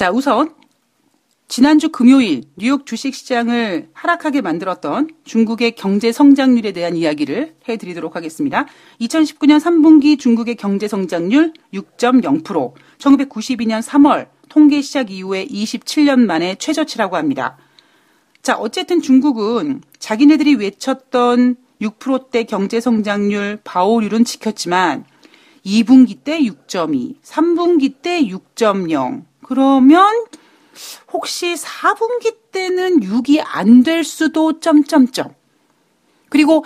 자, 우선 지난주 금요일 뉴욕 주식시장을 하락하게 만들었던 중국의 경제 성장률에 대한 이야기를 해드리도록 하겠습니다. 2019년 3분기 중국의 경제 성장률 6.0%, 1992년 3월 통계 시작 이후에 27년 만에 최저치라고 합니다. 자, 어쨌든 중국은 자기네들이 외쳤던 6%대 경제 성장률 바오률은 지켰지만 2분기 때 6.2, 3분기 때 6.0. 그러면 혹시 4분기 때는 6이 안 될 수도 점점점. 그리고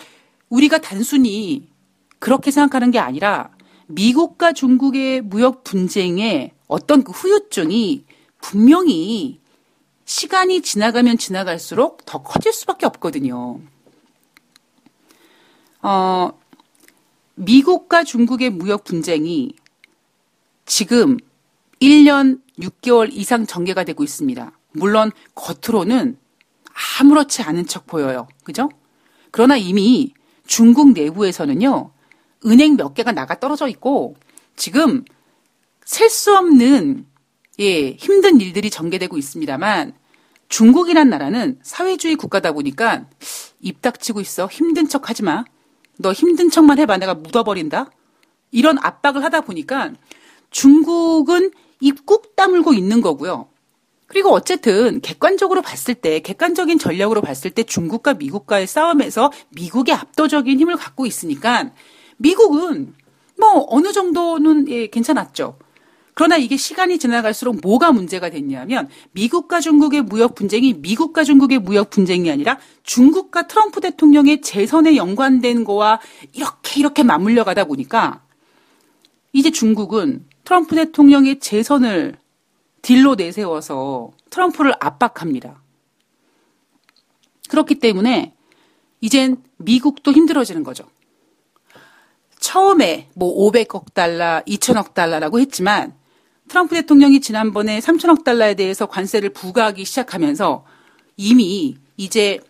우리가 단순히 그렇게 생각하는 게 아니라 미국과 중국의 무역 분쟁에 어떤 그 후유증이 분명히 시간이 지나가면 지나갈수록 더 커질 수밖에 없거든요. 어, 미국과 중국의 무역 분쟁이 지금 1년 6개월 이상 전개가 되고 있습니다. 물론 겉으로는 아무렇지 않은 척 보여요. 그죠? 그러나 이미 중국 내부에서는요, 은행 몇 개가 나가 떨어져 있고, 지금 셀 수 없는, 예, 힘든 일들이 전개되고 있습니다만, 중국이란 나라는 사회주의 국가다 보니까 입 닥치고 있어. 힘든 척 하지 마. 너 힘든 척만 해봐. 내가 묻어버린다. 이런 압박을 하다 보니까 중국은 입 꾹 다물고 있는 거고요. 그리고 어쨌든 객관적으로 봤을 때, 객관적인 전력으로 봤을 때 중국과 미국과의 싸움에서 미국의 압도적인 힘을 갖고 있으니까 미국은 뭐 어느 정도는 예, 괜찮았죠. 그러나 이게 시간이 지나갈수록 뭐가 문제가 됐냐면 미국과 중국의 무역 분쟁이 미국과 중국의 무역 분쟁이 아니라 중국과 트럼프 대통령의 재선에 연관된 거와 이렇게 이렇게 맞물려 가다 보니까 이제 중국은 트럼프 대통령의 재선을 딜로 내세워서 트럼프를 압박합니다. 그렇기 때문에 이젠 미국도 힘들어지는 거죠. 처음에 뭐 500억 달러, 2천억 달러라고 했지만 트럼프 대통령이 지난번에 3천억 달러에 대해서 관세를 부과하기 시작하면서 이미 이제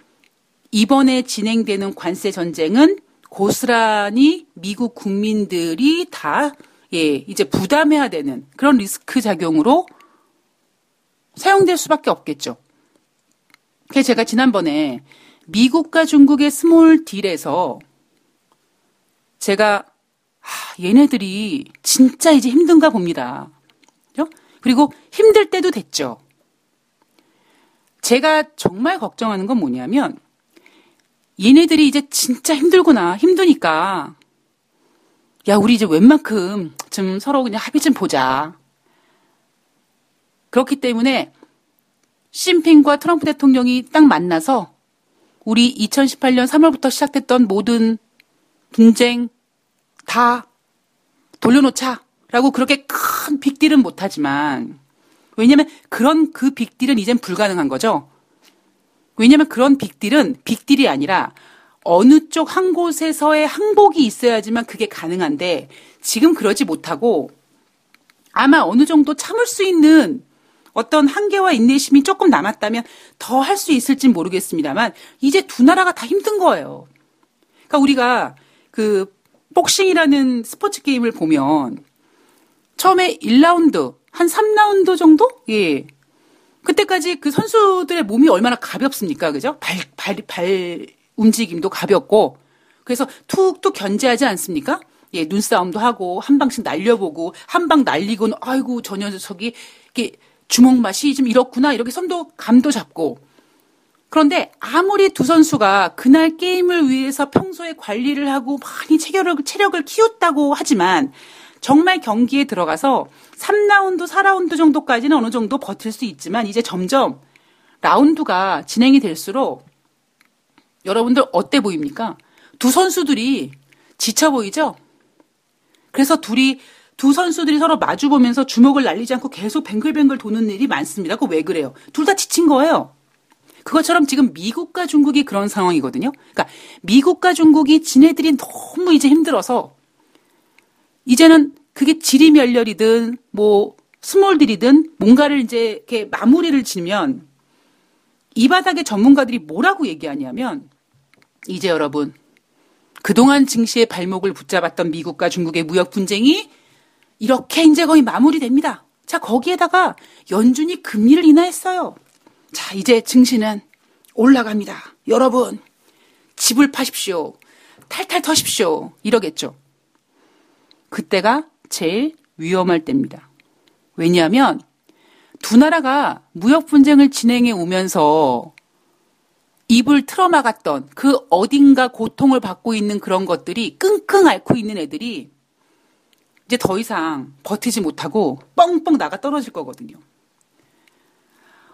이번에 진행되는 관세 전쟁은 고스란히 미국 국민들이 다 예, 이제 부담해야 되는 그런 리스크 작용으로 사용될 수밖에 없겠죠. 그래서 제가 지난번에 미국과 중국의 small deal에서 제가 아, 얘네들이 진짜 이제 힘든가 봅니다. 그리고 힘들 때도 됐죠. 제가 정말 걱정하는 건 뭐냐면 얘네들이 이제 진짜 힘들구나. 힘드니까 야, 우리 이제 웬만큼 좀 서로 그냥 합의 좀 보자. 그렇기 때문에 심핑과 트럼프 대통령이 딱 만나서 우리 2018년 3월부터 시작됐던 모든 분쟁 다 돌려놓자. 라고 그렇게 큰 빅딜은 못하지만, 왜냐면 그런 그 빅딜은 이젠 불가능한 거죠. 왜냐면 그런 빅딜은 빅딜이 아니라 어느 쪽 한 곳에서의 항복이 있어야지만 그게 가능한데 지금 그러지 못하고 아마 어느 정도 참을 수 있는 어떤 한계와 인내심이 조금 남았다면 더 할 수 있을진 모르겠습니다만 이제 두 나라가 다 힘든 거예요. 그러니까 우리가 그 복싱이라는 스포츠 게임을 보면 처음에 1라운드, 한 3라운드 정도? 예. 그때까지 그 선수들의 몸이 얼마나 가볍습니까? 그죠? 발, 발, 발 움직임도 가볍고. 그래서 툭툭 견제하지 않습니까? 예, 눈싸움도 하고, 한 방씩 날려보고, 한 방 날리고는, 아이고, 저 녀석이, 이렇게 주먹 맛이 좀 이렇구나, 이렇게 선도, 감도 잡고. 그런데 아무리 두 선수가 그날 게임을 위해서 평소에 관리를 하고 많이 체력을, 체력을 키웠다고 하지만 정말 경기에 들어가서 3라운드, 4라운드 정도까지는 어느 정도 버틸 수 있지만 이제 점점 라운드가 진행이 될수록 여러분들 어때 보입니까? 두 선수들이 지쳐 보이죠? 그래서 둘이 두 선수들이 서로 마주 보면서 주먹을 날리지 않고 계속 뱅글뱅글 도는 일이 많습니다. 그거 왜 그래요? 둘 다 지친 거예요. 그것처럼 지금 미국과 중국이 그런 상황이거든요. 그러니까 미국과 중국이 지네들이 너무 이제 힘들어서 이제는 그게 지리멸렬이든 뭐 스몰들이든 뭔가를 이제 이렇게 마무리를 지면 이 바닥의 전문가들이 뭐라고 얘기하냐면 이제 여러분 그동안 증시의 발목을 붙잡았던 미국과 중국의 무역 분쟁이 이렇게 이제 거의 마무리됩니다. 자, 거기에다가 연준이 금리를 인하했어요. 자, 이제 증시는 올라갑니다. 여러분, 집을 파십시오. 탈탈 터십시오. 이러겠죠. 그때가 제일 위험할 때입니다. 왜냐하면 두 나라가 무역 분쟁을 진행해 오면서 입을 틀어막았던 그 어딘가 고통을 받고 있는 그런 것들이 끙끙 앓고 있는 애들이 이제 더 이상 버티지 못하고 뻥뻥 나가 떨어질 거거든요.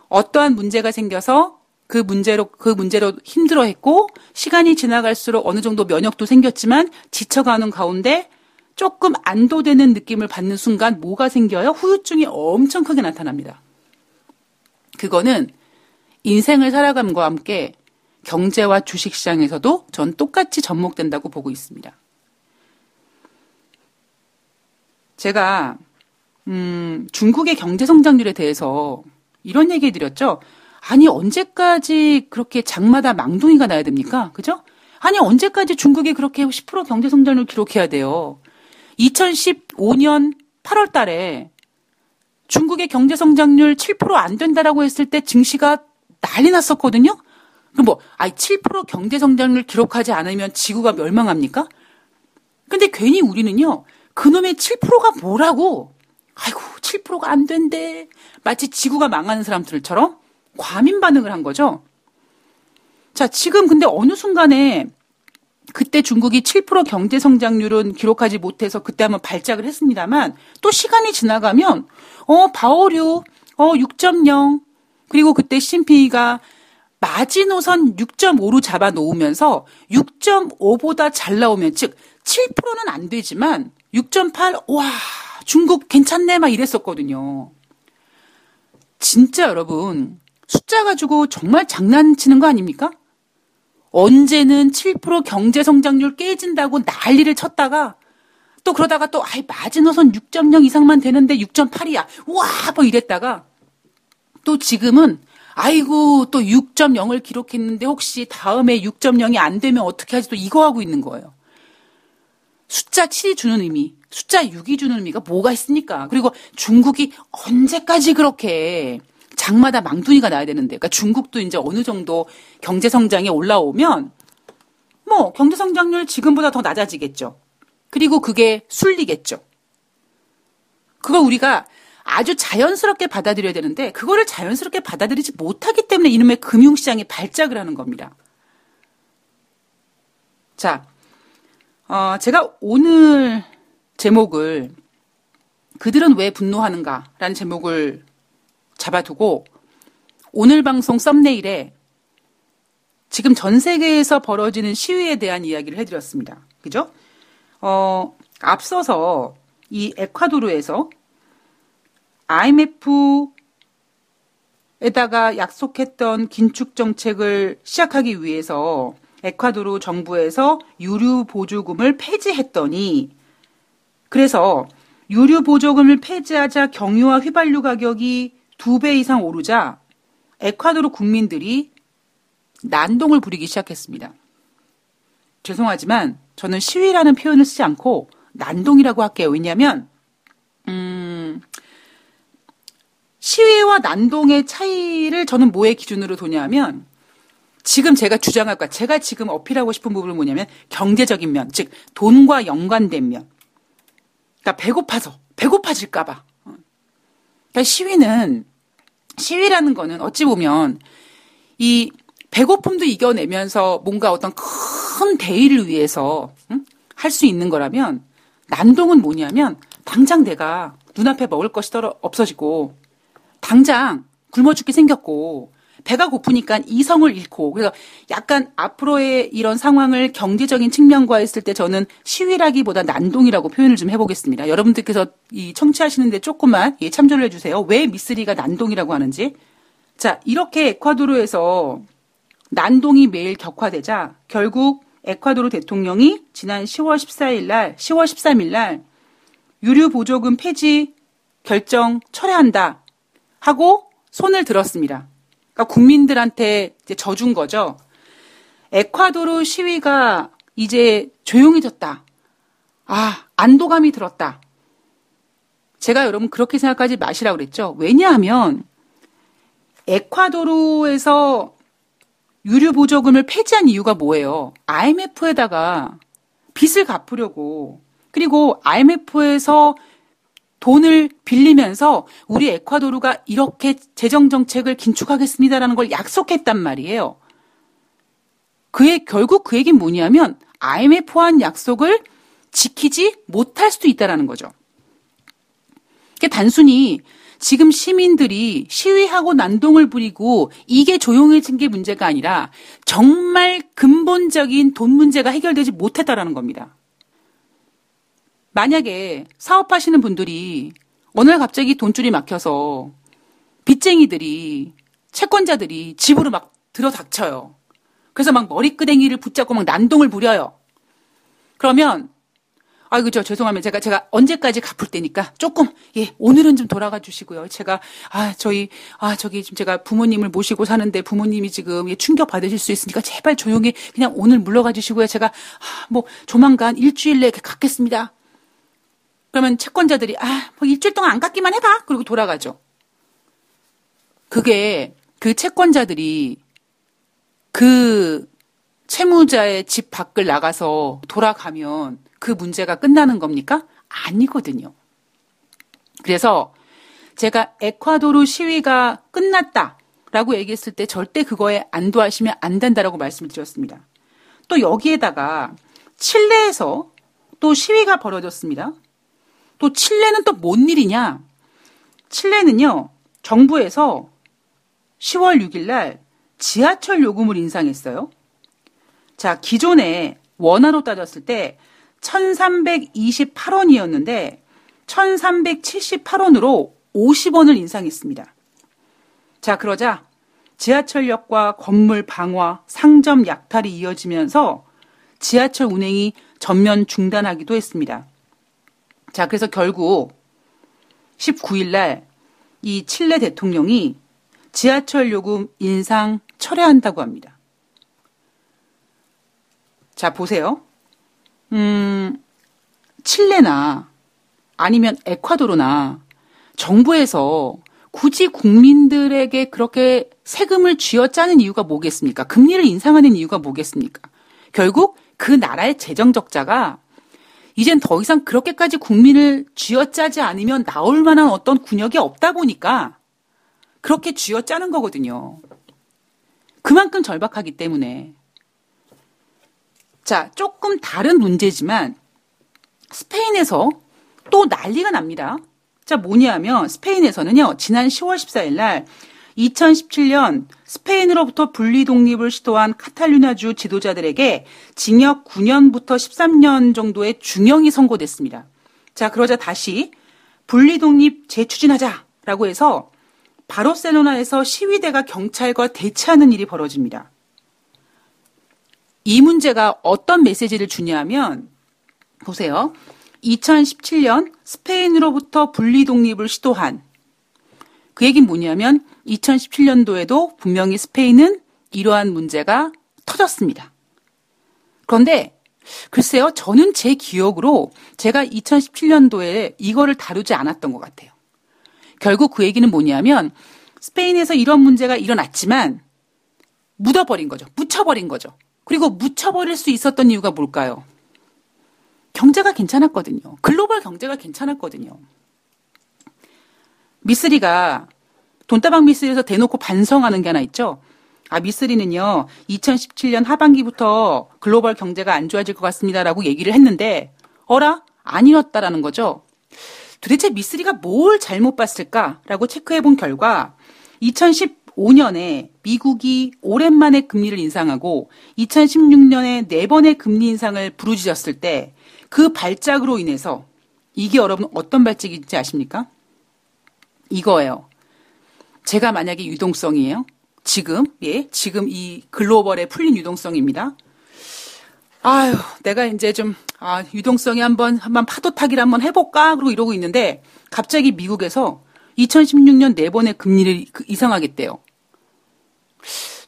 어떠한 문제가 생겨서 그 문제로 그 문제로 힘들어했고 시간이 지나갈수록 어느 정도 면역도 생겼지만 지쳐가는 가운데 조금 안도되는 느낌을 받는 순간 뭐가 생겨요? 후유증이 엄청 크게 나타납니다. 그거는 인생을 살아감과 함께 경제와 주식 시장에서도 전 똑같이 접목된다고 보고 있습니다. 제가 음, 중국의 경제 성장률에 대해서 이런 얘기 해드렸죠. 아니 언제까지 그렇게 장마다 망둥이가 나야 됩니까? 그죠? 아니 언제까지 중국이 그렇게 10% 경제 성장률 기록해야 돼요? 2015년 8월 달에 중국의 경제 성장률 7%안 된다라고 했을 때 증시가 난리 났었거든요. 그럼 뭐, 아이, 7% 경제 성장률 기록하지 않으면 지구가 멸망합니까? 근데 괜히 우리는요, 그놈의 7%가 뭐라고? 아이고, 7%가 안 된대. 마치 지구가 망하는 사람들처럼 과민 반응을 한 거죠. 자, 지금 근데 어느 순간에 그때 중국이 7% 경제 성장률은 기록하지 못해서 그때 한번 발작을 했습니다만 또 시간이 지나가면 어 바오류 어 6.0 그리고 그때 심피가 마지노선 6.5로 잡아 놓으면서 6.5보다 잘 나오면 즉 7%는 안 되지만 6.8 와, 중국 괜찮네 막 이랬었거든요. 진짜 여러분 숫자 가지고 정말 장난치는 거 아닙니까? 언제는 7% 경제 성장률 깨진다고 난리를 쳤다가 또 그러다가 또 아이 마지노선 6.0 이상만 되는데 6.8이야. 와, 뭐 이랬다가 또 지금은 아이고 또 6.0을 기록했는데 혹시 다음에 6.0이 안 되면 어떻게 하지 또 이거 하고 있는 거예요. 숫자 7이 주는 의미, 숫자 6이 주는 의미가 뭐가 있습니까? 그리고 중국이 언제까지 그렇게 장마다 망둥이가 나야 되는데, 그러니까 중국도 이제 어느 정도 경제 성장이 올라오면 뭐 경제 성장률 지금보다 더 낮아지겠죠. 그리고 그게 순리겠죠. 그걸 우리가 아주 자연스럽게 받아들여야 되는데 그거를 자연스럽게 받아들이지 못하기 때문에 이놈의 금융시장이 발작을 하는 겁니다. 자, 어, 제가 오늘 제목을 그들은 왜 분노하는가라는 제목을 잡아두고 오늘 방송 썸네일에 지금 전 세계에서 벌어지는 시위에 대한 이야기를 해드렸습니다. 그죠? 어, 앞서서 이 에콰도르에서 IMF에다가 약속했던 긴축 정책을 시작하기 위해서 에콰도르 정부에서 유류 보조금을 폐지했더니 그래서 유류 보조금을 폐지하자 경유와 휘발유 가격이 두 배 이상 오르자 에콰도르 국민들이 난동을 부리기 시작했습니다. 죄송하지만 저는 시위라는 표현을 쓰지 않고 난동이라고 할게요. 왜냐하면 음, 시위와 난동의 차이를 저는 뭐의 기준으로 도냐면 지금 제가 주장할 까 제가 지금 어필하고 싶은 부분은 뭐냐면 경제적인 면, 즉 돈과 연관된 면. 그러니까 배고파서 배고파질까봐. 그러니까 시위는 시위라는 거는 어찌 보면 이 배고픔도 이겨내면서 뭔가 어떤 큰 대의를 위해서 응? 할수 있는 거라면 난동은 뭐냐면 당장 내가 눈앞에 먹을 것이 떨어 없어지고 당장 굶어 죽게 생겼고 배가 고프니까 이성을 잃고 그래서 약간 앞으로의 이런 상황을 경제적인 측면과 했을 때 저는 시위라기보다 난동이라고 표현을 좀 해보겠습니다. 여러분들께서 이 청취하시는데 조금만 예, 참조를 해주세요. 왜 미쓰리가 난동이라고 하는지. 자 이렇게 에콰도르에서 난동이 매일 격화되자 결국 에콰도르 대통령이 지난 10월 14일 날, 10월 13일 날 유류 보조금 폐지 결정 철회한다. 하고 손을 들었습니다. 그러니까 국민들한테 져준 거죠. 에콰도르 시위가 이제 조용해졌다. 아, 안도감이 들었다. 제가 여러분 그렇게 생각하지 마시라고 그랬죠. 왜냐하면 에콰도르에서 유류 보조금을 폐지한 이유가 뭐예요? IMF에다가 빚을 갚으려고 그리고 IMF에서 돈을 빌리면서 우리 에콰도르가 이렇게 재정 정책을 긴축하겠습니다라는 걸 약속했단 말이에요. 그의 결국 그 얘기는 뭐냐면 IMF와 한 약속을 지키지 못할 수도 있다라는 거죠. 그게 단순히 지금 시민들이 시위하고 난동을 부리고 이게 조용해진 게 문제가 아니라 정말 근본적인 돈 문제가 해결되지 못했다라는 겁니다. 만약에 사업하시는 분들이 어느 날 갑자기 돈줄이 막혀서 빚쟁이들이 채권자들이 집으로 막 들어닥쳐요. 그래서 막 머리끄댕이를 붙잡고 막 난동을 부려요. 그러면 아이고 저 죄송하면 제가 제가 언제까지 갚을 때니까 조금 예 오늘은 좀 돌아가 주시고요. 제가 아 저희 아 저기 지금 제가 부모님을 모시고 사는데 부모님이 지금 예, 충격 받으실 수 있으니까 제발 조용히 그냥 오늘 물러가 주시고요. 제가 아, 뭐 조만간 일주일 내에 갚겠습니다. 그러면 채권자들이 아, 뭐 일주일 동안 안 갚기만 해봐. 그리고 돌아가죠. 그게 그 채권자들이 그 채무자의 집 밖을 나가서 돌아가면 그 문제가 끝나는 겁니까? 아니거든요. 그래서 제가 에콰도르 시위가 끝났다라고 얘기했을 때 절대 그거에 안도하시면 안 된다라고 말씀을 드렸습니다. 또 여기에다가 칠레에서 또 시위가 벌어졌습니다. 또 칠레는 또 뭔 일이냐? 칠레는요, 정부에서 10월 6일 날 지하철 요금을 인상했어요. 자, 기존에 원화로 따졌을 때 1328원이었는데 1378원으로 50원을 인상했습니다. 자, 그러자 지하철역과 건물 방화, 상점 약탈이 이어지면서 지하철 운행이 전면 중단하기도 했습니다. 자, 그래서 결국 19일 날 이 칠레 대통령이 지하철 요금 인상 철회한다고 합니다. 자, 보세요. 음, 칠레나 아니면 에콰도르나 정부에서 굳이 국민들에게 그렇게 세금을 쥐어짜는 이유가 뭐겠습니까? 금리를 인상하는 이유가 뭐겠습니까? 결국 그 나라의 재정 적자가 이젠 더 이상 그렇게까지 국민을 쥐어짜지 않으면 나올 만한 어떤 군역이 없다 보니까 그렇게 쥐어짜는 거거든요. 그만큼 절박하기 때문에. 자, 조금 다른 문제지만 스페인에서 또 난리가 납니다. 자, 뭐냐면 스페인에서는요, 지난 10월 14일 날 2017년 스페인으로부터 분리 독립을 시도한 카탈루냐주 지도자들에게 징역 9년부터 13년 정도의 중형이 선고됐습니다. 자, 그러자 다시 분리 독립 재추진하자라고 해서 바르셀로나에서 시위대가 경찰과 대치하는 일이 벌어집니다. 이 문제가 어떤 메시지를 주냐면 보세요. 2017년 스페인으로부터 분리 독립을 시도한 그 얘기는 뭐냐면 2017년도에도 분명히 스페인은 이러한 문제가 터졌습니다. 그런데 글쎄요, 저는 제 기억으로 제가 2017년도에 이거를 다루지 않았던 것 같아요. 결국 그 얘기는 뭐냐면 스페인에서 이런 문제가 일어났지만 묻어버린 거죠. 묻혀버린 거죠. 그리고 묻혀버릴 수 있었던 이유가 뭘까요? 경제가 괜찮았거든요. 글로벌 경제가 괜찮았거든요. 미쓰리가 돈다방 미쓰리에서 대놓고 반성하는 게 하나 있죠. 아, 미쓰리는요, 2017년 하반기부터 글로벌 경제가 안 좋아질 것 같습니다라고 얘기를 했는데, 어라? 아니었다라는 거죠. 도대체 미쓰리가 뭘 잘못 봤을까라고 체크해 본 결과, 2015년에 미국이 오랜만에 금리를 인상하고 2016년에 네 번의 금리 인상을 부르짖었을 때 그 발작으로 인해서 이게 여러분 어떤 발작인지 아십니까? 이거예요. 제가 만약에 유동성이에요. 지금, 예, 지금 이 글로벌에 풀린 유동성입니다. 아유, 내가 이제 좀, 아, 유동성이 한번, 한번 파도 타기를 한번 해볼까? 그러고 이러고 있는데, 갑자기 미국에서 2016년 네 번의 금리를 그 이상하겠대요.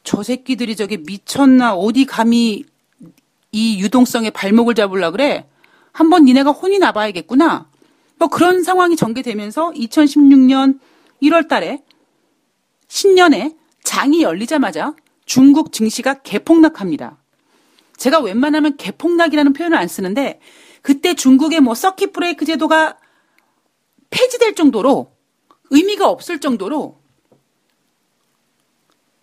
저 새끼들이 저게 미쳤나? 어디 감히 이 유동성에 발목을 잡으려 그래? 한번 니네가 혼이 나봐야겠구나. 뭐 그런 상황이 전개되면서 2016년 1월 달에 신년에 장이 열리자마자 중국 증시가 개폭락합니다. 제가 웬만하면 개폭락이라는 표현을 안 쓰는데 그때 중국의 뭐 서킷 브레이크 제도가 폐지될 정도로 의미가 없을 정도로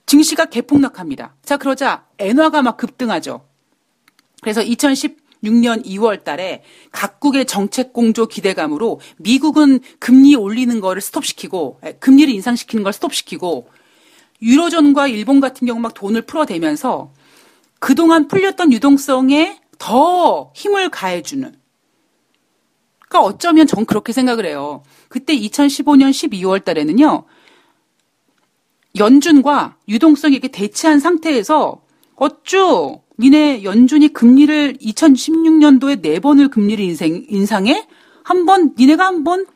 증시가 개폭락합니다. 자, 그러자 엔화가 막 급등하죠. 그래서 2016년 2월 달에 각국의 정책 공조 기대감으로 미국은 금리 올리는 거를 스톱시키고 금리를 인상시키는 걸 스톱시키고 유로존과 일본 같은 경우 막 돈을 풀어대면서 그동안 풀렸던 유동성에 더 힘을 가해주는 그러니까 어쩌면 전 그렇게 생각을 해요. 그때 2015년 12월 달에는요. 연준과 유동성이 이렇게 대치한 상태에서 어쭈 니네 연준이 금리를 2016년도에 네 번을 금리를 인생, 인상해 한 번 니네가 한 번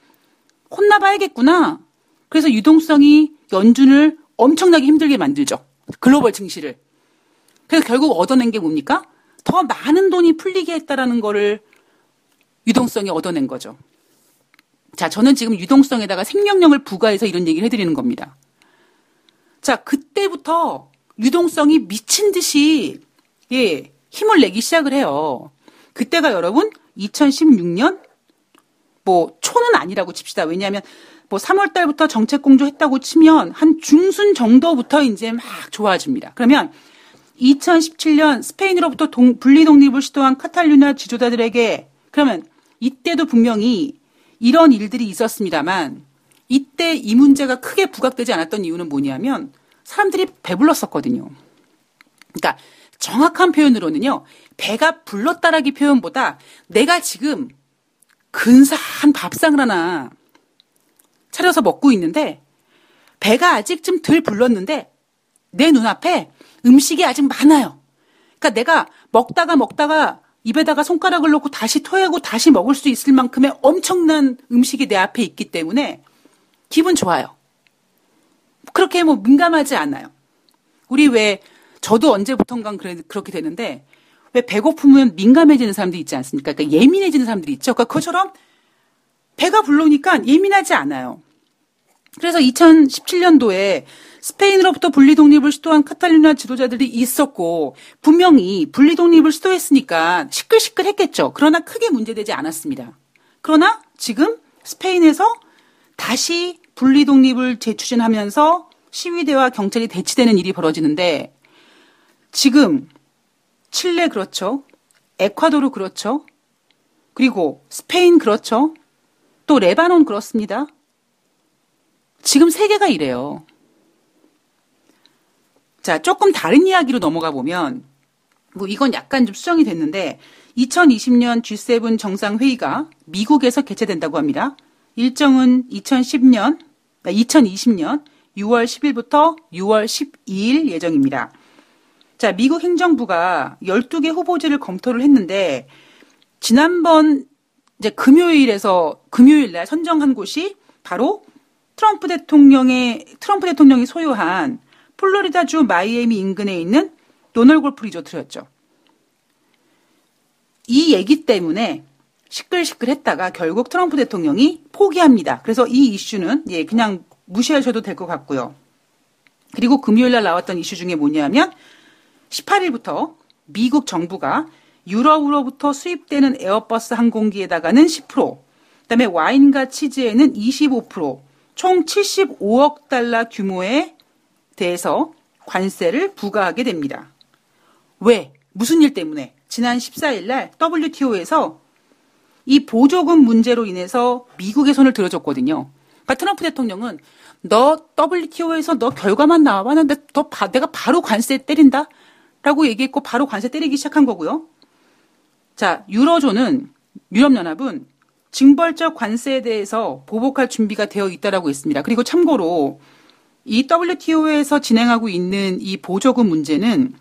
혼나봐야겠구나. 그래서 유동성이 연준을 엄청나게 힘들게 만들죠. 글로벌 증시를. 그래서 결국 얻어낸 게 뭡니까? 더 많은 돈이 풀리게 했다라는 거를 유동성이 얻어낸 거죠. 자, 저는 지금 유동성에다가 생명력을 부과해서 이런 얘기를 해드리는 겁니다. 자, 그때부터 유동성이 미친 듯이, 예, 힘을 내기 시작을 해요. 그때가 여러분, 2016년, 뭐, 초는 아니라고 칩시다. 왜냐하면, 뭐, 3월 달부터 정책 공조 했다고 치면, 한 중순 정도부터 이제 막 좋아집니다. 그러면, 2017년 스페인으로부터 동, 분리 독립을 시도한 카탈루냐 지도자들에게, 그러면, 이때도 분명히 이런 일들이 있었습니다만 이때 이 문제가 크게 부각되지 않았던 이유는 뭐냐면 사람들이 배불렀었거든요. 그러니까 정확한 표현으로는요. 배가 불렀다라기 표현보다 내가 지금 근사한 밥상을 하나 차려서 먹고 있는데 배가 아직 좀 덜 불렀는데 내 눈앞에 음식이 아직 많아요. 그러니까 내가 먹다가 먹다가 입에다가 손가락을 넣고 다시 토하고 다시 먹을 수 있을 만큼의 엄청난 음식이 내 앞에 있기 때문에 기분 좋아요. 그렇게 뭐 민감하지 않아요. 우리 왜 저도 언제부턴가 그렇게 되는데 왜 배고프면 민감해지는 사람들이 있지 않습니까? 그러니까 예민해지는 사람들이 있죠. 그러니까 그처럼 배가 불러오니까 예민하지 않아요. 그래서 2017년도에 스페인으로부터 분리 독립을 시도한 카탈루냐 지도자들이 있었고 분명히 분리 독립을 시도했으니까 시끌시끌했겠죠. 그러나 크게 문제되지 않았습니다. 그러나 지금 스페인에서 다시 분리 독립을 재추진하면서 시위대와 경찰이 대치되는 일이 벌어지는데 지금 칠레 그렇죠. 에콰도르 그렇죠. 그리고 스페인 그렇죠. 또 레바논 그렇습니다. 지금 세계가 이래요. 자, 조금 다른 이야기로 넘어가 보면, 뭐 이건 약간 좀 수정이 됐는데, 2020년 G7 정상회의가 미국에서 개최된다고 합니다. 일정은 2010년, 2020년 6월 10일부터 6월 12일 예정입니다. 자, 미국 행정부가 12개 후보지를 검토를 했는데, 지난번 이제 금요일에서 금요일 날 선정한 곳이 바로 트럼프 대통령의 트럼프 대통령이 소유한 플로리다주 마이애미 인근에 있는 도럴 골프 리조트였죠. 이 얘기 때문에 시끌시끌했다가 결국 트럼프 대통령이 포기합니다. 그래서 이 이슈는 예 그냥 무시하셔도 될 것 같고요. 그리고 금요일 날 나왔던 이슈 중에 뭐냐면 18일부터 미국 정부가 유럽으로부터 수입되는 에어버스 항공기에다가는 10%, 그다음에 와인과 치즈에는 25%, 총 75억 달러 규모의 대해서 관세를 부과하게 됩니다. 왜? 무슨 일 때문에? 지난 14일 날 WTO에서 이 보조금 문제로 인해서 미국의 손을 들어줬거든요. 그러니까 트럼프 대통령은 너 WTO에서 너 결과만 나와봤는데 너 바, 내가 바로 관세 때린다? 라고 얘기했고 바로 관세 때리기 시작한 거고요. 자, 유로존은 유럽연합은 징벌적 관세에 대해서 보복할 준비가 되어 있다라고 했습니다. 그리고 참고로 이 WTO에서 진행하고 있는 이 보조금 문제는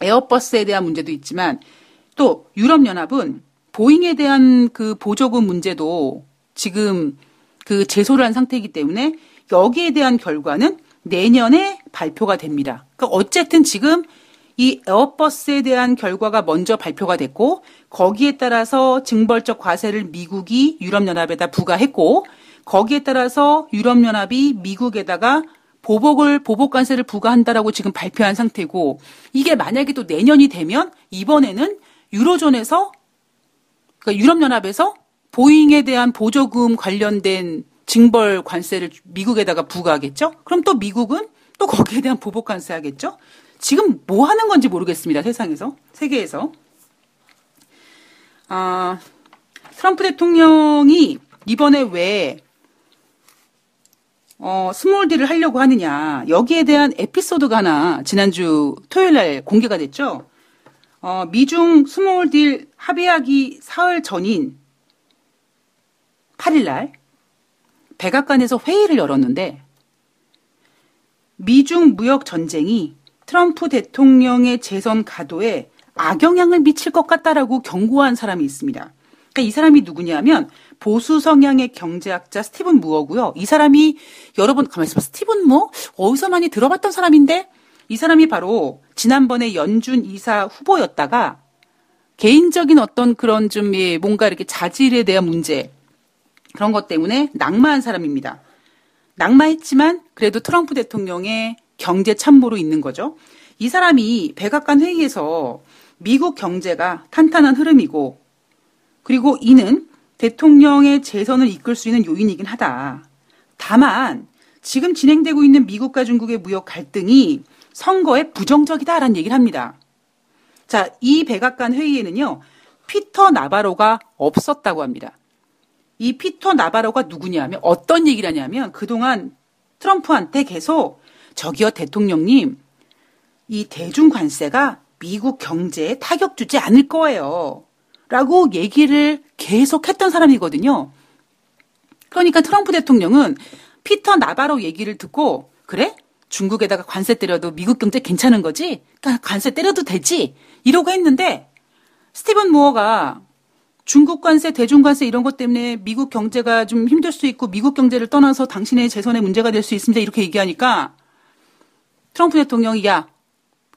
에어버스에 대한 문제도 있지만 또 유럽연합은 보잉에 대한 그 보조금 문제도 지금 그 제소를 한 상태이기 때문에 여기에 대한 결과는 내년에 발표가 됩니다. 그러니까 어쨌든 지금 이 에어버스에 대한 결과가 먼저 발표가 됐고 거기에 따라서 징벌적 과세를 미국이 유럽연합에다 부과했고 거기에 따라서 유럽연합이 미국에다가 보복을 보복 관세를 부과한다라고 지금 발표한 상태고 이게 만약에 또 내년이 되면 이번에는 유로존에서 그러니까 유럽연합에서 보잉에 대한 보조금 관련된 징벌 관세를 미국에다가 부과하겠죠? 그럼 또 미국은 또 거기에 대한 보복 관세 하겠죠? 지금 뭐 하는 건지 모르겠습니다. 세상에서, 세계에서. 아, 트럼프 대통령이 이번에 왜 어, small deal을 하려고 하느냐. 여기에 대한 에피소드가 하나 지난주 토요일 날 공개가 됐죠. 어, 미중 small deal 합의하기 사흘 전인 8일 날 백악관에서 회의를 열었는데 미중 무역 전쟁이 트럼프 대통령의 재선 가도에 악영향을 미칠 것 같다라고 경고한 사람이 있습니다. 그러니까 이 사람이 누구냐면 보수 성향의 경제학자 스티븐 무어고요. 이 사람이 여러분 가만히 있어봐. 스티븐 무 어디서 많이 들어봤던 사람인데 이 사람이 바로 지난번에 연준 이사 후보였다가 개인적인 어떤 그런 좀 예, 뭔가 이렇게 자질에 대한 문제 그런 것 때문에 낙마한 사람입니다. 낙마했지만 그래도 트럼프 대통령의 경제 참모로 있는 거죠. 이 사람이 백악관 회의에서 미국 경제가 탄탄한 흐름이고 그리고 이는 대통령의 재선을 이끌 수 있는 요인이긴 하다. 다만 지금 진행되고 있는 미국과 중국의 무역 갈등이 선거에 부정적이다라는 얘기를 합니다. 자, 이 백악관 회의에는요. 피터 나바로가 없었다고 합니다. 이 피터 나바로가 누구냐면 어떤 얘기를 하냐면 그동안 트럼프한테 계속 저기요 대통령님 이 대중 관세가 미국 경제에 타격 주지 않을 거예요. 라고 얘기를 계속 했던 사람이거든요. 그러니까 트럼프 대통령은 피터 나바로 얘기를 듣고 그래? 중국에다가 관세 때려도 미국 경제 괜찮은 거지? 그러니까 관세 때려도 되지? 이러고 했는데 스티븐 무어가 중국 관세, 대중 관세 이런 것 때문에 미국 경제가 좀 힘들 수 있고 미국 경제를 떠나서 당신의 재선에 문제가 될 수 있습니다. 이렇게 얘기하니까 트럼프 대통령이 야,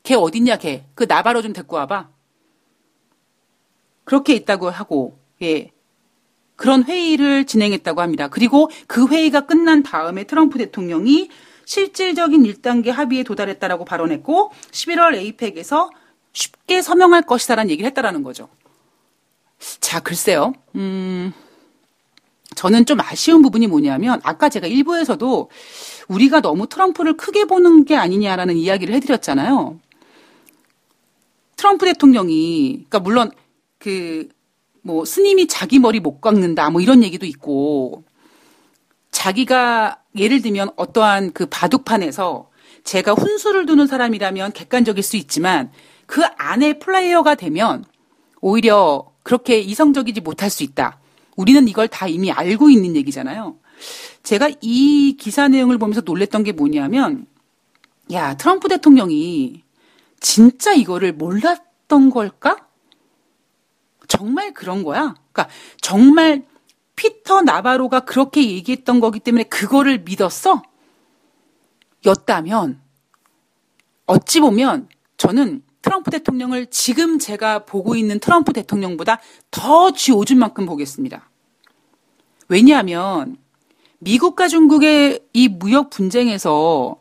걔 어딨냐 걔. 그 나바로 좀 데리고 와봐. 그렇게 있다고 하고 예. 그런 회의를 진행했다고 합니다. 그리고 그 회의가 끝난 다음에 트럼프 대통령이 실질적인 1단계 합의에 도달했다라고 발언했고 11월 에이펙에서 쉽게 서명할 것이다라는 얘기를 했다라는 거죠. 자, 글쎄요. 음, 저는 좀 아쉬운 부분이 뭐냐면 아까 제가 일부에서도 우리가 너무 트럼프를 크게 보는 게 아니냐라는 이야기를 해드렸잖아요. 트럼프 대통령이, 그러니까 물론 그, 뭐, 스님이 자기 머리 못 깎는다, 뭐 이런 얘기도 있고, 자기가 예를 들면 어떠한 그 바둑판에서 제가 훈수를 두는 사람이라면 객관적일 수 있지만 그 안에 플레이어가 되면 오히려 그렇게 이성적이지 못할 수 있다. 우리는 이걸 다 이미 알고 있는 얘기잖아요. 제가 이 기사 내용을 보면서 놀랬던 게 뭐냐면, 야, 트럼프 대통령이 진짜 이거를 몰랐던 걸까? 정말 그런 거야? 그러니까 정말 피터 나바로가 그렇게 얘기했던 거기 때문에 그거를 믿었어? 였다면 어찌 보면 저는 트럼프 대통령을 지금 제가 보고 있는 트럼프 대통령보다 더 쥐오준 만큼 보겠습니다. 왜냐하면 미국과 중국의 이 무역 분쟁에서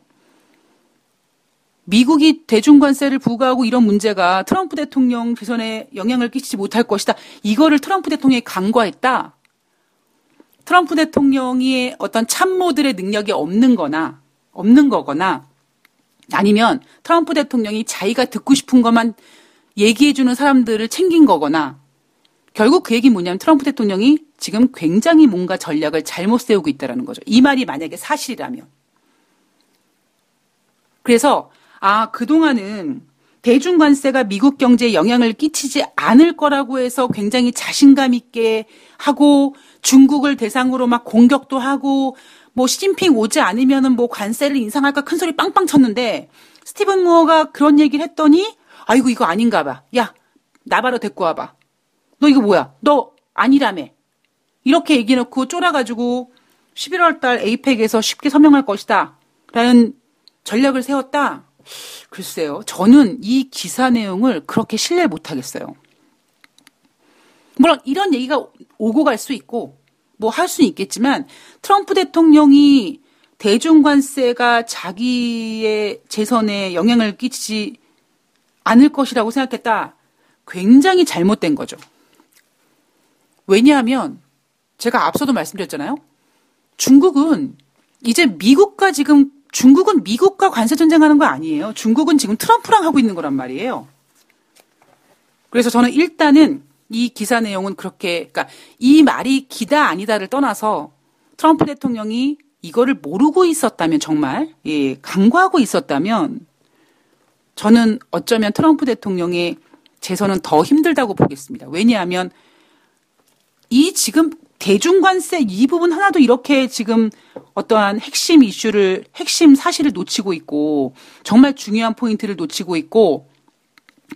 미국이 대중관세를 부과하고 이런 문제가 트럼프 대통령 재선에 영향을 끼치지 못할 것이다. 이거를 트럼프 대통령이 간과했다. 트럼프 대통령의 어떤 참모들의 능력이 없는 거나, 없는 거거나, 아니면 트럼프 대통령이 자기가 듣고 싶은 것만 얘기해주는 사람들을 챙긴 거거나, 결국 그 얘기 뭐냐면 트럼프 대통령이 지금 굉장히 뭔가 전략을 잘못 세우고 있다는 거죠. 이 말이 만약에 사실이라면. 그래서 아, 그동안은 대중관세가 미국 경제에 영향을 끼치지 않을 거라고 해서 굉장히 자신감 있게 하고 중국을 대상으로 막 공격도 하고 뭐 시진핑 오지 않으면은 뭐 관세를 인상할까 큰 소리 빵빵 쳤는데 스티븐 무어가 그런 얘기를 했더니 아이고 이거 아닌가 봐. 야, 나 바로 데리고 와 봐. 너 이거 뭐야? 너 아니라며. 이렇게 얘기해 놓고 쫄아 가지고 11월 달 에이펙에서 쉽게 서명할 것이다. 라는 전략을 세웠다. 글쎄요. 저는 이 기사 내용을 그렇게 신뢰 못 하겠어요. 물론 이런 얘기가 오고 갈 수 있고 뭐 할 수는 있겠지만 트럼프 대통령이 대중관세가 자기의 재선에 영향을 끼치지 않을 것이라고 생각했다. 굉장히 잘못된 거죠. 왜냐하면 제가 앞서도 말씀드렸잖아요. 중국은 이제 미국과 지금 중국은 미국과 관세 전쟁하는 거 아니에요. 중국은 지금 트럼프랑 하고 있는 거란 말이에요. 그래서 저는 일단은 이 기사 내용은 그렇게 그러니까 이 말이 기다 아니다를 떠나서 트럼프 대통령이 이거를 모르고 있었다면 정말 예, 간과하고 있었다면 저는 어쩌면 트럼프 대통령의 재선은 더 힘들다고 보겠습니다. 왜냐하면 이 지금 대중관세 이 부분 하나도 이렇게 지금 어떠한 핵심 이슈를 핵심 사실을 놓치고 있고 정말 중요한 포인트를 놓치고 있고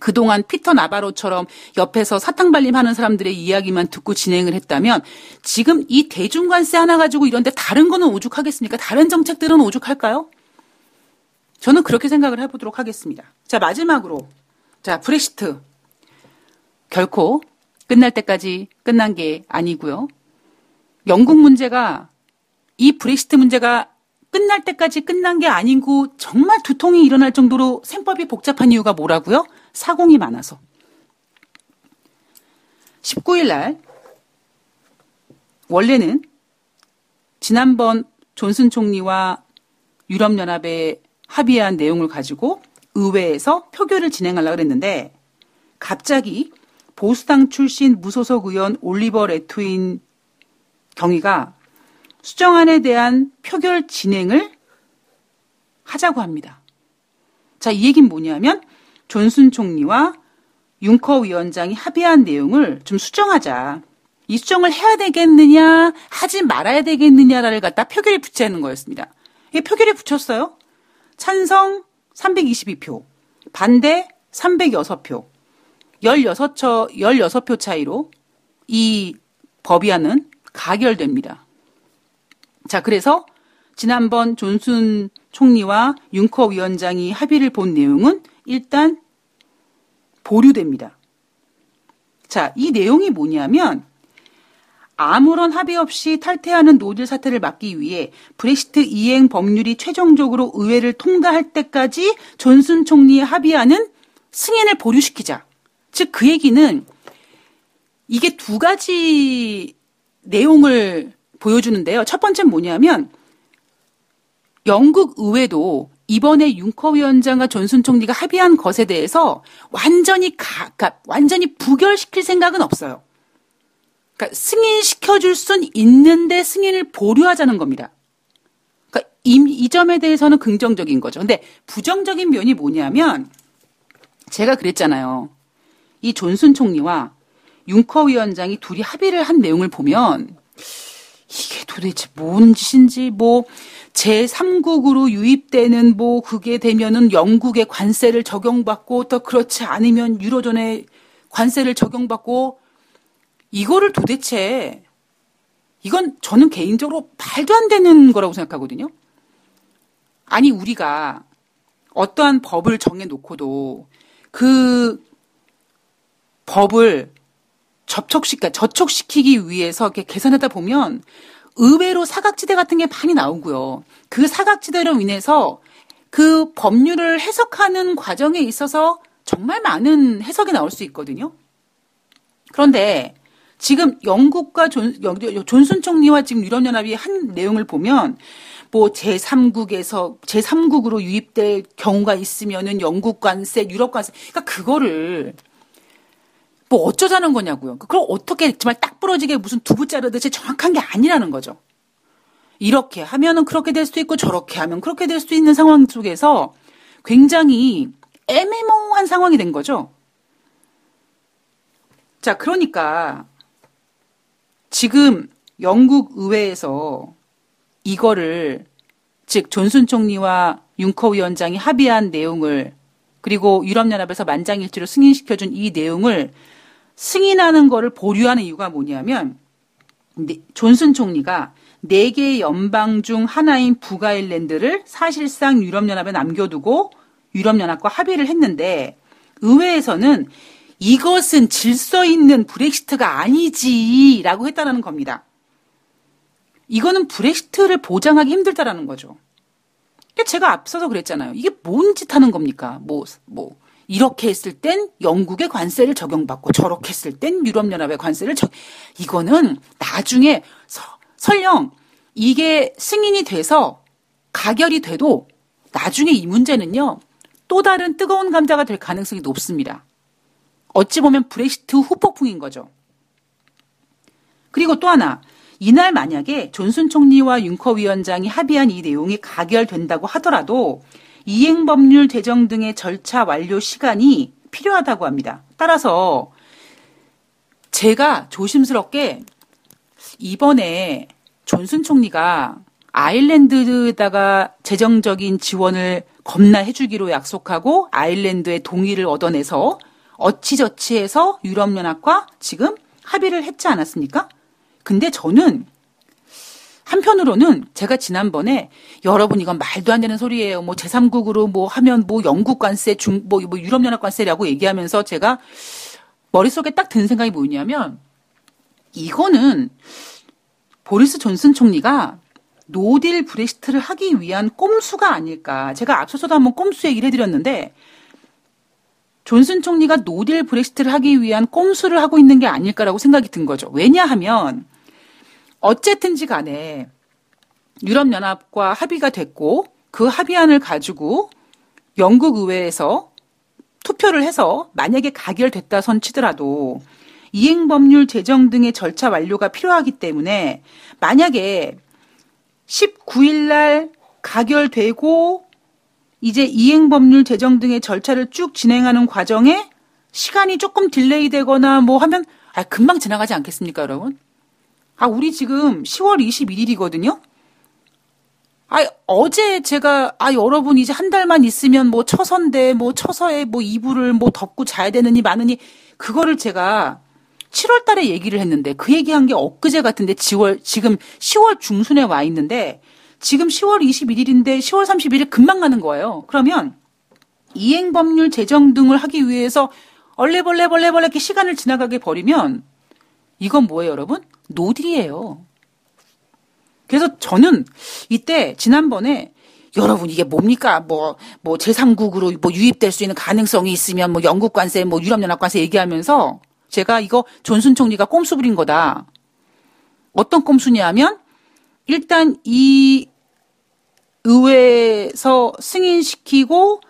그동안 피터 나바로처럼 옆에서 사탕 발림하는 사람들의 이야기만 듣고 진행을 했다면 지금 이 대중관세 하나 가지고 이런데 다른 거는 오죽하겠습니까? 다른 정책들은 오죽할까요? 저는 그렇게 생각을 해보도록 하겠습니다. 자 마지막으로 자 브렉시트 결코 끝날 때까지 끝난 게 아니고요. 영국 문제가 이 브렉시트 문제가 끝날 때까지 끝난 게 아니고 정말 두통이 일어날 정도로 생법이 복잡한 이유가 뭐라고요? 사공이 많아서. 19일 날 원래는 지난번 존슨 총리와 유럽연합에 합의한 내용을 가지고 의회에서 표결을 진행하려고 했는데 갑자기 보수당 출신 무소속 의원 올리버 레투인 경위가 수정안에 대한 표결 진행을 하자고 합니다. 자, 이 얘기는 뭐냐면 존슨 총리와 융커 위원장이 합의한 내용을 좀 수정하자. 이 수정을 해야 되겠느냐, 하지 말아야 되겠느냐를 갖다 표결에 붙이는 거였습니다. 이 표결에 붙였어요. 찬성 322표, 반대 306표, 16처, 16표 차이로 이 법위안은 가결됩니다. 자, 그래서 지난번 존슨 총리와 융커 위원장이 합의를 본 내용은 일단 보류됩니다. 자, 이 내용이 뭐냐면 아무런 합의 없이 탈퇴하는 no deal 사태를 막기 위해 브렉시트 이행 법률이 최종적으로 의회를 통과할 때까지 존슨 총리의 합의안은 승인을 보류시키자. 즉, 그 얘기는 이게 두 가지 내용을 보여주는데요. 첫 번째는 뭐냐면 영국 의회도 이번에 융커 위원장과 존슨 총리가 합의한 것에 대해서 완전히 가, 그러니까 완전히 부결시킬 생각은 없어요. 그러니까 승인시켜 줄 순 있는데 승인을 보류하자는 겁니다. 그러니까 이, 이 점에 대해서는 긍정적인 거죠. 근데 부정적인 면이 뭐냐면 제가 그랬잖아요. 이 존슨 총리와 융커 위원장이 둘이 합의를 한 내용을 보면 이게 도대체 뭔 짓인지 뭐 제3국으로 유입되는 뭐 그게 되면은 영국의 관세를 적용받고 또 그렇지 않으면 유로존의 관세를 적용받고 이거를 도대체 이건 저는 개인적으로 말도 안 되는 거라고 생각하거든요. 아니 우리가 어떠한 법을 정해 놓고도 그 법을 접촉시키, 그러니까 저촉시키기 위해서 이렇게 계산하다 보면 의외로 사각지대 같은 게 많이 나오고요. 그 사각지대로 인해서 그 법률을 해석하는 과정에 있어서 정말 많은 해석이 나올 수 있거든요. 그런데 지금 영국과 존, 존슨 총리와 지금 유럽연합이 한 내용을 보면 뭐 제3국에서 제3국으로 유입될 경우가 있으면은 영국 관세, 유럽 관세, 그러니까 그거를 뭐 어쩌자는 거냐고요. 그럼 어떻게 정말 딱 부러지게 무슨 두부 자르듯이 정확한 게 아니라는 거죠. 이렇게 하면은 그렇게 될 수도 있고 저렇게 하면 그렇게 될 수도 있는 상황 속에서 굉장히 애매모호한 상황이 된 거죠. 자, 그러니까 지금 영국 의회에서 이거를 즉 존슨 총리와 융커 위원장이 합의한 내용을 그리고 유럽연합에서 만장일치로 승인시켜준 이 내용을 승인하는 거를 보류하는 이유가 뭐냐면 존슨 총리가 네 개의 연방 중 하나인 북아일랜드를 사실상 유럽연합에 남겨두고 유럽연합과 합의를 했는데 의회에서는 이것은 질서 있는 브렉시트가 아니지라고 했다라는 겁니다. 이거는 브렉시트를 보장하기 힘들다라는 거죠. 제가 앞서서 그랬잖아요. 이게 뭔 짓 하는 겁니까? 뭐, 뭐, 이렇게 했을 땐 영국의 관세를 적용받고 저렇게 했을 땐 유럽연합의 관세를 적, 이거는 나중에 서, 설령 이게 승인이 돼서 가결이 돼도 나중에 이 문제는요, 또 다른 뜨거운 감자가 될 가능성이 높습니다. 어찌 보면 브렉시트 후폭풍인 거죠. 그리고 또 하나, 이날 만약에 존슨 총리와 윤커 위원장이 합의한 이 내용이 가결된다고 하더라도 이행법률 제정 등의 절차 완료 시간이 필요하다고 합니다. 따라서 제가 조심스럽게 이번에 존슨 총리가 아일랜드에다가 재정적인 지원을 겁나 해주기로 약속하고 아일랜드의 동의를 얻어내서 어찌저찌해서 유럽연합과 지금 합의를 했지 않았습니까? 근데 저는 한편으로는 제가 지난번에 여러분 이건 말도 안 되는 소리예요. 뭐 제3국으로 뭐 하면 뭐 영국 관세, 중, 뭐, 뭐 유럽 연합 관세라고 얘기하면서 제가 머릿속에 딱 든 생각이 뭐냐면 이거는 보리스 존슨 총리가 no deal 브렉시트를 하기 위한 꼼수가 아닐까. 제가 앞서서도 한번 꼼수 얘기를 해드렸는데 존슨 총리가 no deal 브렉시트를 하기 위한 꼼수를 하고 있는 게 아닐까라고 생각이 든 거죠. 왜냐하면 어쨌든지 간에 유럽연합과 합의가 됐고 그 합의안을 가지고 영국 의회에서 투표를 해서 만약에 가결됐다손 치더라도 이행법률 제정 등의 절차 완료가 필요하기 때문에 만약에 19일 날 가결되고 이제 이행법률 제정 등의 절차를 쭉 진행하는 과정에 시간이 조금 delay 되거나 뭐 하면 아, 금방 지나가지 않겠습니까, 여러분? 아, 우리 지금 10월 21일이거든요? 아, 어제 제가, 아, 여러분 이제 한 달만 있으면 뭐 처선데, 뭐 처서에 뭐 이불을 뭐 덮고 자야 되느니 마느니, 그거를 제가 7월 달에 얘기를 했는데, 그 얘기한 게 엊그제 같은데, 10월, 지금 10월 중순에 와 있는데, 지금 10월 21일인데 10월 31일 금방 가는 거예요. 그러면 이행법률 제정 등을 하기 위해서 얼레벌레벌레벌레 이렇게 시간을 지나가게 버리면 이건 뭐예요, 여러분? 노딜이에요. 그래서 저는 이때 지난번에 여러분 이게 뭡니까? 뭐, 뭐 제3국으로 뭐 유입될 수 있는 가능성이 있으면 뭐 영국 관세, 뭐 유럽연합 관세 얘기하면서 제가 이거 존슨 총리가 꼼수 부린 거다. 어떤 꼼수냐면 일단 이 의회에서 승인시키고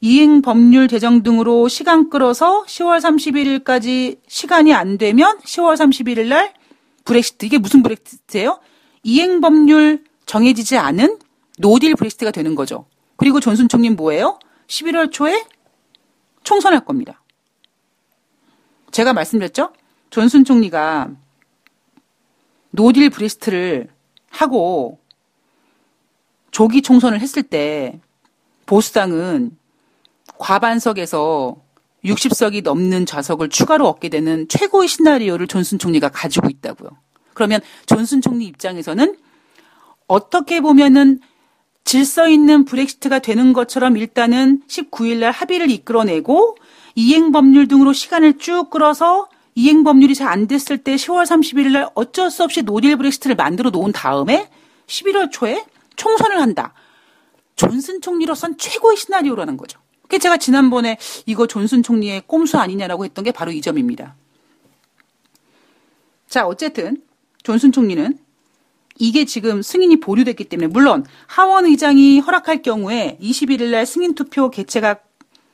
이행 법률 제정 등으로 시간 끌어서 10월 31일까지 시간이 안 되면 10월 31일 날 브렉시트 이게 무슨 브렉시트예요? 이행 법률 정해지지 않은 no deal 브렉시트가 되는 거죠. 그리고 존슨 총리 뭐예요? 11월 초에 총선할 겁니다. 제가 말씀드렸죠? 존슨 총리가 no deal 브렉시트를 하고 조기 총선을 했을 때 보수당은 과반석에서 60석이 넘는 좌석을 추가로 얻게 되는 최고의 시나리오를 존슨 총리가 가지고 있다고요. 그러면 존슨 총리 입장에서는 어떻게 보면은 질서 있는 브렉시트가 되는 것처럼 일단은 19일 날 합의를 이끌어내고 이행 법률 등으로 시간을 쭉 끌어서 이행 법률이 잘 안 됐을 때 10월 31일 날 어쩔 수 없이 no deal 브렉시트를 만들어 놓은 다음에 11월 초에 총선을 한다. 존슨 총리로선 최고의 시나리오라는 거죠. 그 제가 지난번에 이거 존슨 총리의 꼼수 아니냐라고 했던 게 바로 이 점입니다. 자, 어쨌든 존슨 총리는 이게 지금 승인이 보류됐기 때문에 물론 하원 의장이 허락할 경우에 21일 날 승인 투표 개최가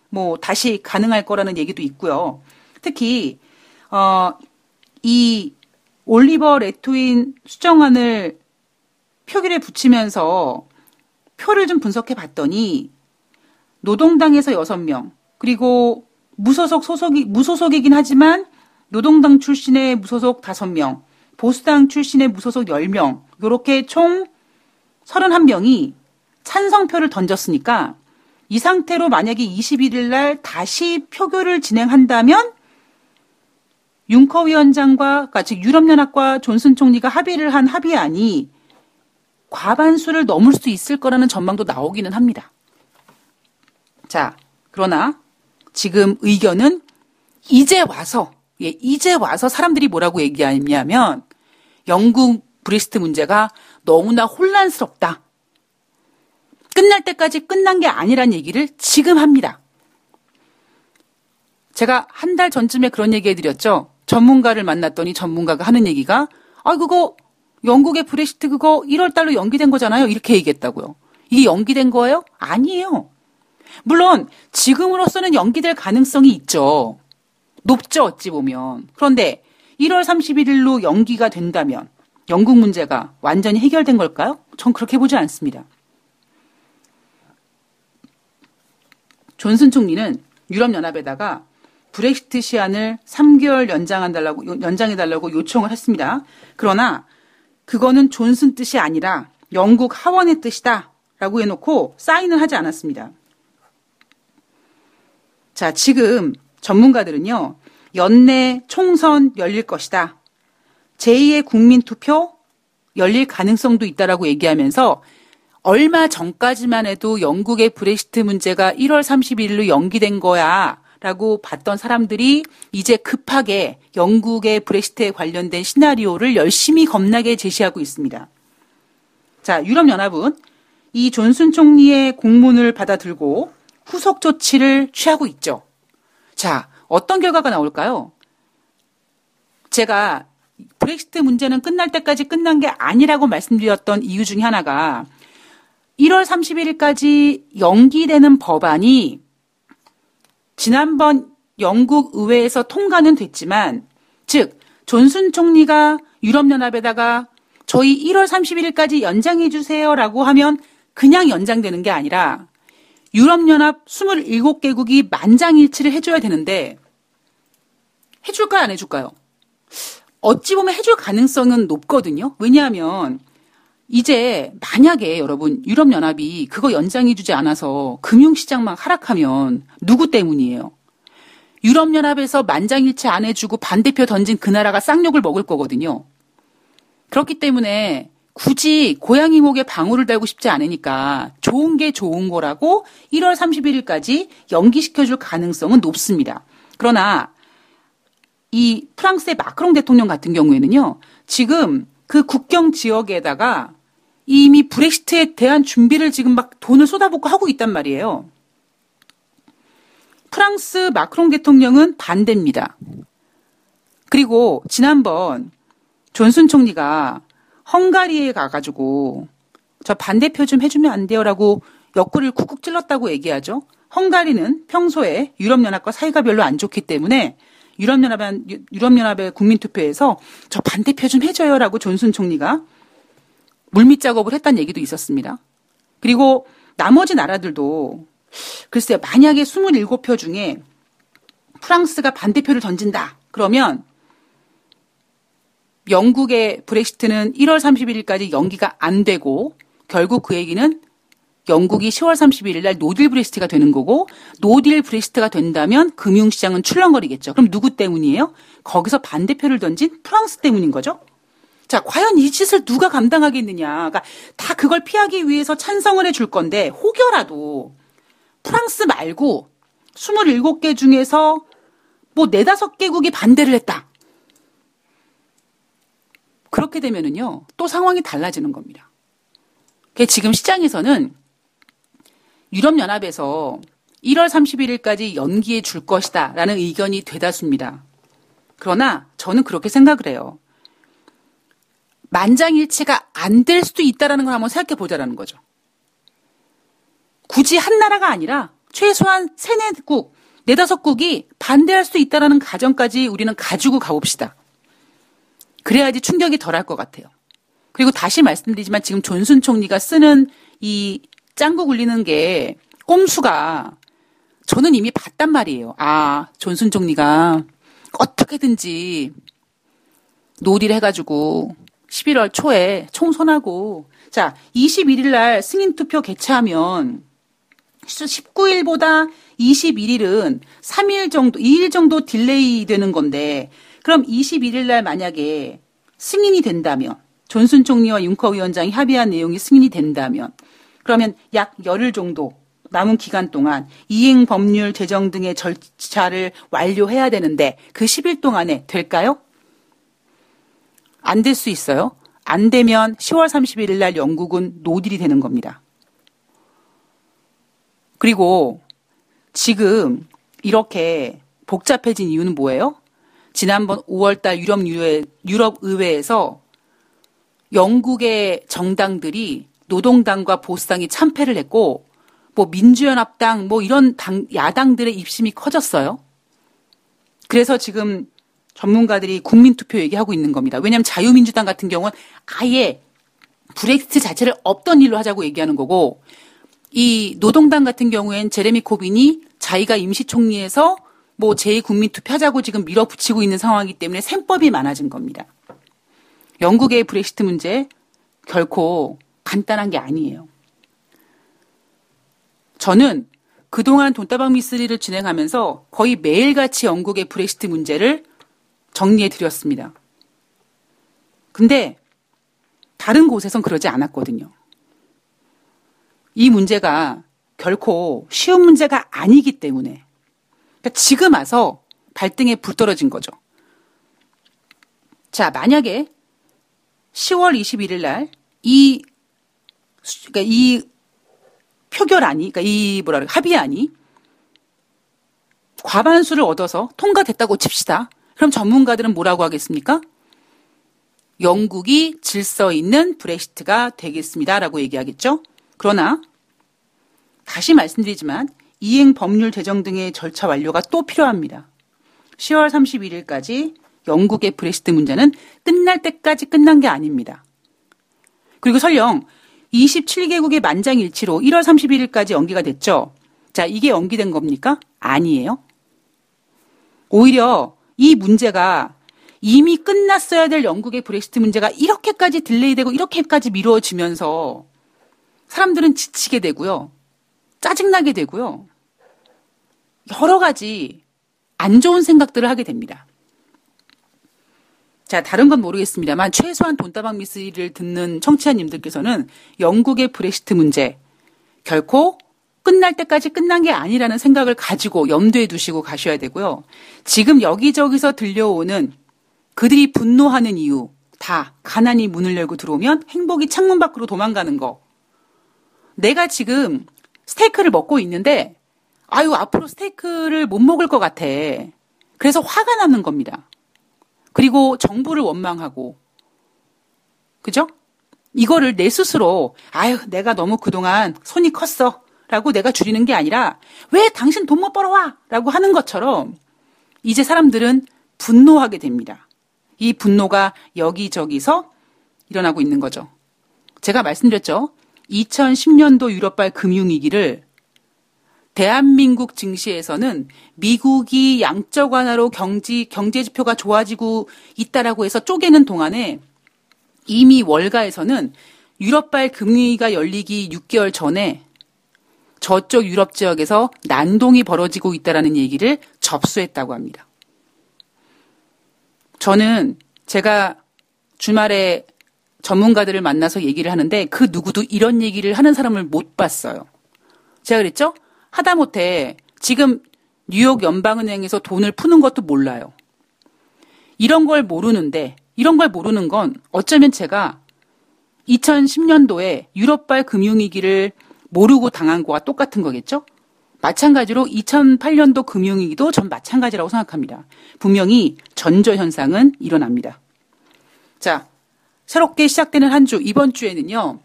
뭐 다시 가능할 거라는 얘기도 있고요. 특히 어, 이 올리버 레토인 수정안을 표결에 붙이면서 표를 좀 분석해 봤더니 노동당에서 6명, 그리고 무소속 소속이, 무소속이긴 하지만 노동당 출신의 무소속 5명, 보수당 출신의 무소속 10명, 요렇게 총 31명이 찬성표를 던졌으니까 이 상태로 만약에 21일 날 다시 표결을 진행한다면 윤커 위원장과 즉 유럽연합과 존슨 총리가 합의를 한 합의안이 과반수를 넘을 수 있을 거라는 전망도 나오기는 합니다. 자, 그러나 지금 의견은 이제 와서, 예, 이제 와서 사람들이 뭐라고 얘기하냐면 영국 브렉시트 문제가 너무나 혼란스럽다. 끝날 때까지 끝난 게 아니란 얘기를 지금 합니다. 제가 한 달 전쯤에 그런 얘기 해드렸죠. 전문가를 만났더니 전문가가 하는 얘기가 아 그거 영국의 브렉시트 그거 1월 달로 연기된 거잖아요. 이렇게 얘기했다고요. 이게 연기된 거예요? 아니에요. 물론 지금으로서는 연기될 가능성이 있죠. 높죠, 어찌 보면. 그런데 1월 31일로 연기가 된다면 영국 문제가 완전히 해결된 걸까요? 전 그렇게 보지 않습니다. 존슨 총리는 유럽연합에다가 브렉시트 시한을 3개월 연장한달라고 연장해달라고 요청을 했습니다. 그러나 그거는 존슨 뜻이 아니라 영국 하원의 뜻이다 라고 해놓고 사인을 하지 않았습니다. 자, 지금 전문가들은요, 연내 총선 열릴 것이다. 제2의 국민 투표 열릴 가능성도 있다라고 얘기하면서 얼마 전까지만 해도 영국의 브레시트 문제가 1월 31일로 연기된 거야. 라고 봤던 사람들이 이제 급하게 영국의 브레시트에 관련된 시나리오를 열심히 겁나게 제시하고 있습니다. 자, 유럽연합은 이 존슨 총리의 공문을 받아들고 후속 조치를 취하고 있죠. 자, 어떤 결과가 나올까요? 제가 브렉시트 문제는 끝날 때까지 끝난 게 아니라고 말씀드렸던 이유 중에 하나가 1월 31일까지 연기되는 법안이 지난번 영국 의회에서 통과는 됐지만 즉 존슨 총리가 유럽연합에다가 저희 1월 31일까지 연장해 주세요라고 하면 그냥 연장되는 게 아니라 유럽연합 27개국이 만장일치를 해줘야 되는데 해줄까요 안 해줄까요? 어찌 보면 해줄 가능성은 높거든요. 왜냐하면 이제 만약에 여러분 유럽연합이 그거 연장해주지 않아서 금융시장만 하락하면 누구 때문이에요? 유럽연합에서 만장일치 안 해주고 반대표 던진 그 나라가 쌍욕을 먹을 거거든요. 그렇기 때문에 굳이 고양이 목에 방울을 달고 싶지 않으니까 좋은 게 좋은 거라고 1월 31일까지 연기시켜줄 가능성은 높습니다. 그러나 이 프랑스의 마크롱 대통령 같은 경우에는요, 지금 그 국경 지역에다가 이미 브렉시트에 대한 준비를 지금 막 돈을 쏟아붓고 하고 있단 말이에요. 프랑스 마크롱 대통령은 반대입니다. 그리고 지난번 존슨 총리가 헝가리에 가가지고 저 반대표 좀 해주면 안 돼요라고 옆구리를 쿡쿡 찔렀다고 얘기하죠. 헝가리는 평소에 유럽연합과 사이가 별로 안 좋기 때문에 유럽연합, 유럽연합의 국민투표에서 저 반대표 좀 해줘요라고 존슨 총리가 물밑 작업을 했다는 얘기도 있었습니다. 그리고 나머지 나라들도 글쎄요, 만약에 27표 중에 프랑스가 반대표를 던진다. 그러면 영국의 브렉시트는 1월 31일까지 연기가 안 되고 결국 그 얘기는 영국이 10월 31일 날 no deal 브렉시트가 되는 거고 no deal 브렉시트가 된다면 금융시장은 출렁거리겠죠. 그럼 누구 때문이에요? 거기서 반대표를 던진 프랑스 때문인 거죠. 자, 과연 이 짓을 누가 감당하겠느냐. 그러니까 다 그걸 피하기 위해서 찬성을 해줄 건데, 혹여라도 프랑스 말고 27개 중에서 뭐 네다섯 개국이 반대를 했다. 그렇게 되면은요, 또 상황이 달라지는 겁니다. 지금 시장에서는 유럽연합에서 1월 31일까지 연기해 줄 것이다 라는 의견이 대다수입니다. 그러나 저는 그렇게 생각을 해요. 만장일치가 안 될 수도 있다라는 걸 한번 생각해 보자라는 거죠. 굳이 한 나라가 아니라 최소한 세네 국, 네다섯 국이 반대할 수도 있다라는 가정까지 우리는 가지고 가봅시다. 그래야지 충격이 덜할 것 같아요. 그리고 다시 말씀드리지만 지금 존슨 총리가 쓰는 이 짱구 굴리는 게 꼼수가 저는 이미 봤단 말이에요. 아, 존슨 총리가 어떻게든지 no deal 해가지고 11월 초에 총선하고 자 21일 날 승인 투표 개최하면 19일보다 21일은 3일 정도 2일 정도 delay 되는 건데 그럼 21일 날 만약에 승인이 된다면 존슨 총리와 융커 위원장이 합의한 내용이 승인이 된다면 그러면 약 열흘 정도 남은 기간 동안 이행 법률 제정 등의 절차를 완료해야 되는데 그 10일 동안에 될까요? 안 될 수 있어요. 안 되면 10월 31일 날 영국은 노딜이 되는 겁니다. 그리고 지금 이렇게 복잡해진 이유는 뭐예요? 지난번 5월달 유럽, 유럽 의회에서 영국의 정당들이 노동당과 보수당이 참패를 했고 뭐 민주연합당 뭐 이런 당 야당들의 입심이 커졌어요. 그래서 지금 전문가들이 국민투표 얘기하고 있는 겁니다. 왜냐하면 자유민주당 같은 경우는 아예 브렉시트 자체를 없던 일로 하자고 얘기하는 거고 이 노동당 같은 경우엔 제레미 코빈이 자기가 임시총리에서 뭐 제2국민투표 하자고 지금 밀어붙이고 있는 상황이기 때문에 셈법이 많아진 겁니다. 영국의 브렉시트 문제 결코 간단한 게 아니에요. 저는 그동안 돈다방 미스리를 진행하면서 거의 매일같이 영국의 브렉시트 문제를 정리해 드렸습니다. 근데 다른 곳에선 그러지 않았거든요. 이 문제가 결코 쉬운 문제가 아니기 때문에 그러니까 지금 와서 발등에 불 떨어진 거죠. 자, 만약에 10월 21일 날 이 그러니까 이 표결안이 그러니까 이 뭐라 그래 합의안이 과반수를 얻어서 통과됐다고 칩시다. 그럼 전문가들은 뭐라고 하겠습니까? 영국이 질서 있는 브렉시트가 되겠습니다라고 얘기하겠죠. 그러나 다시 말씀드리지만 이행 법률 제정 등의 절차 완료가 또 필요합니다. 10월 31일까지 영국의 브렉시트 문제는 끝날 때까지 끝난 게 아닙니다. 그리고 설령 27개국의 만장일치로 1월 31일까지 연기가 됐죠. 자, 이게 연기된 겁니까? 아니에요. 오히려 이 문제가 이미 끝났어야 될 영국의 브렉시트 문제가 이렇게까지 딜레이되고 이렇게까지 미뤄지면서 사람들은 지치게 되고요. 짜증나게 되고요. 여러 가지 안 좋은 생각들을 하게 됩니다. 자, 다른 건 모르겠습니다만 최소한 돈다방 미스를 듣는 청취자님들께서는 영국의 브렉시트 문제 결코 끝날 때까지 끝난 게 아니라는 생각을 가지고 염두에 두시고 가셔야 되고요. 지금 여기저기서 들려오는 그들이 분노하는 이유 다 가난이 문을 열고 들어오면 행복이 창문 밖으로 도망가는 거. 내가 지금 스테이크를 먹고 있는데 아유, 앞으로 스테이크를 못 먹을 것 같아. 그래서 화가 나는 겁니다. 그리고 정부를 원망하고. 그죠? 이거를 내 스스로, 아유, 내가 너무 그동안 손이 컸어. 라고 내가 줄이는 게 아니라, 왜 당신 돈 못 벌어와? 라고 하는 것처럼, 이제 사람들은 분노하게 됩니다. 이 분노가 여기저기서 일어나고 있는 거죠. 제가 말씀드렸죠. 2010년도 유럽발 금융위기를 대한민국 증시에서는 미국이 양적 완화로 경지, 경제 지표가 좋아지고 있다라고 해서 쪼개는 동안에 이미 월가에서는 유럽발 금리가 열리기 6개월 전에 저쪽 유럽 지역에서 난동이 벌어지고 있다라는 얘기를 접수했다고 합니다. 저는 제가 주말에 전문가들을 만나서 얘기를 하는데 그 누구도 이런 얘기를 하는 사람을 못 봤어요. 제가 그랬죠? 하다못해 지금 뉴욕 연방은행에서 돈을 푸는 것도 몰라요. 이런 걸 모르는데 이런 걸 모르는 건 어쩌면 제가 2010년도에 유럽발 금융위기를 모르고 당한 거와 똑같은 거겠죠? 마찬가지로 2008년도 금융위기도 전 마찬가지라고 생각합니다. 분명히 전조 현상은 일어납니다. 자, 새롭게 시작되는 한 주, 이번 주에는요,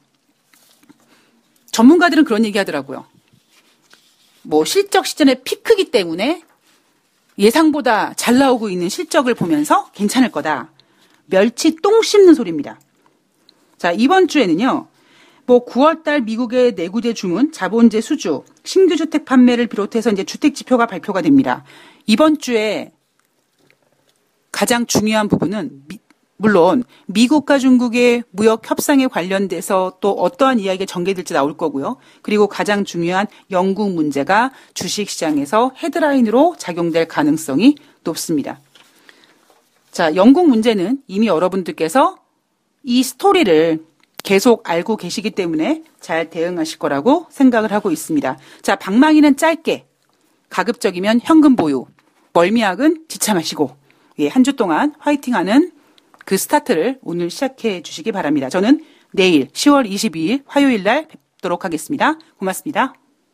전문가들은 그런 얘기 하더라고요. 뭐 실적 시즌의 피크기 때문에 예상보다 잘 나오고 있는 실적을 보면서 괜찮을 거다. 멸치 똥 씹는 소리입니다. 자, 이번 주에는요. 뭐 9월달 미국의 내구재 주문, 자본재 수주, 신규 주택 판매를 비롯해서 이제 주택 지표가 발표가 됩니다. 이번 주에 가장 중요한 부분은 물론 미국과 중국의 무역 협상에 관련돼서 또 어떠한 이야기가 전개될지 나올 거고요. 그리고 가장 중요한 영국 문제가 주식 시장에서 헤드라인으로 작용될 가능성이 높습니다. 자, 영국 문제는 이미 여러분들께서 이 스토리를 계속 알고 계시기 때문에 잘 대응하실 거라고 생각을 하고 있습니다. 자, 방망이는 짧게, 가급적이면 현금 보유, 멀미약은 지참하시고, 예, 한 주 동안 화이팅하는 그 스타트를 오늘 시작해 주시기 바랍니다. 저는 내일 10월 22일 화요일 날 뵙도록 하겠습니다. 고맙습니다.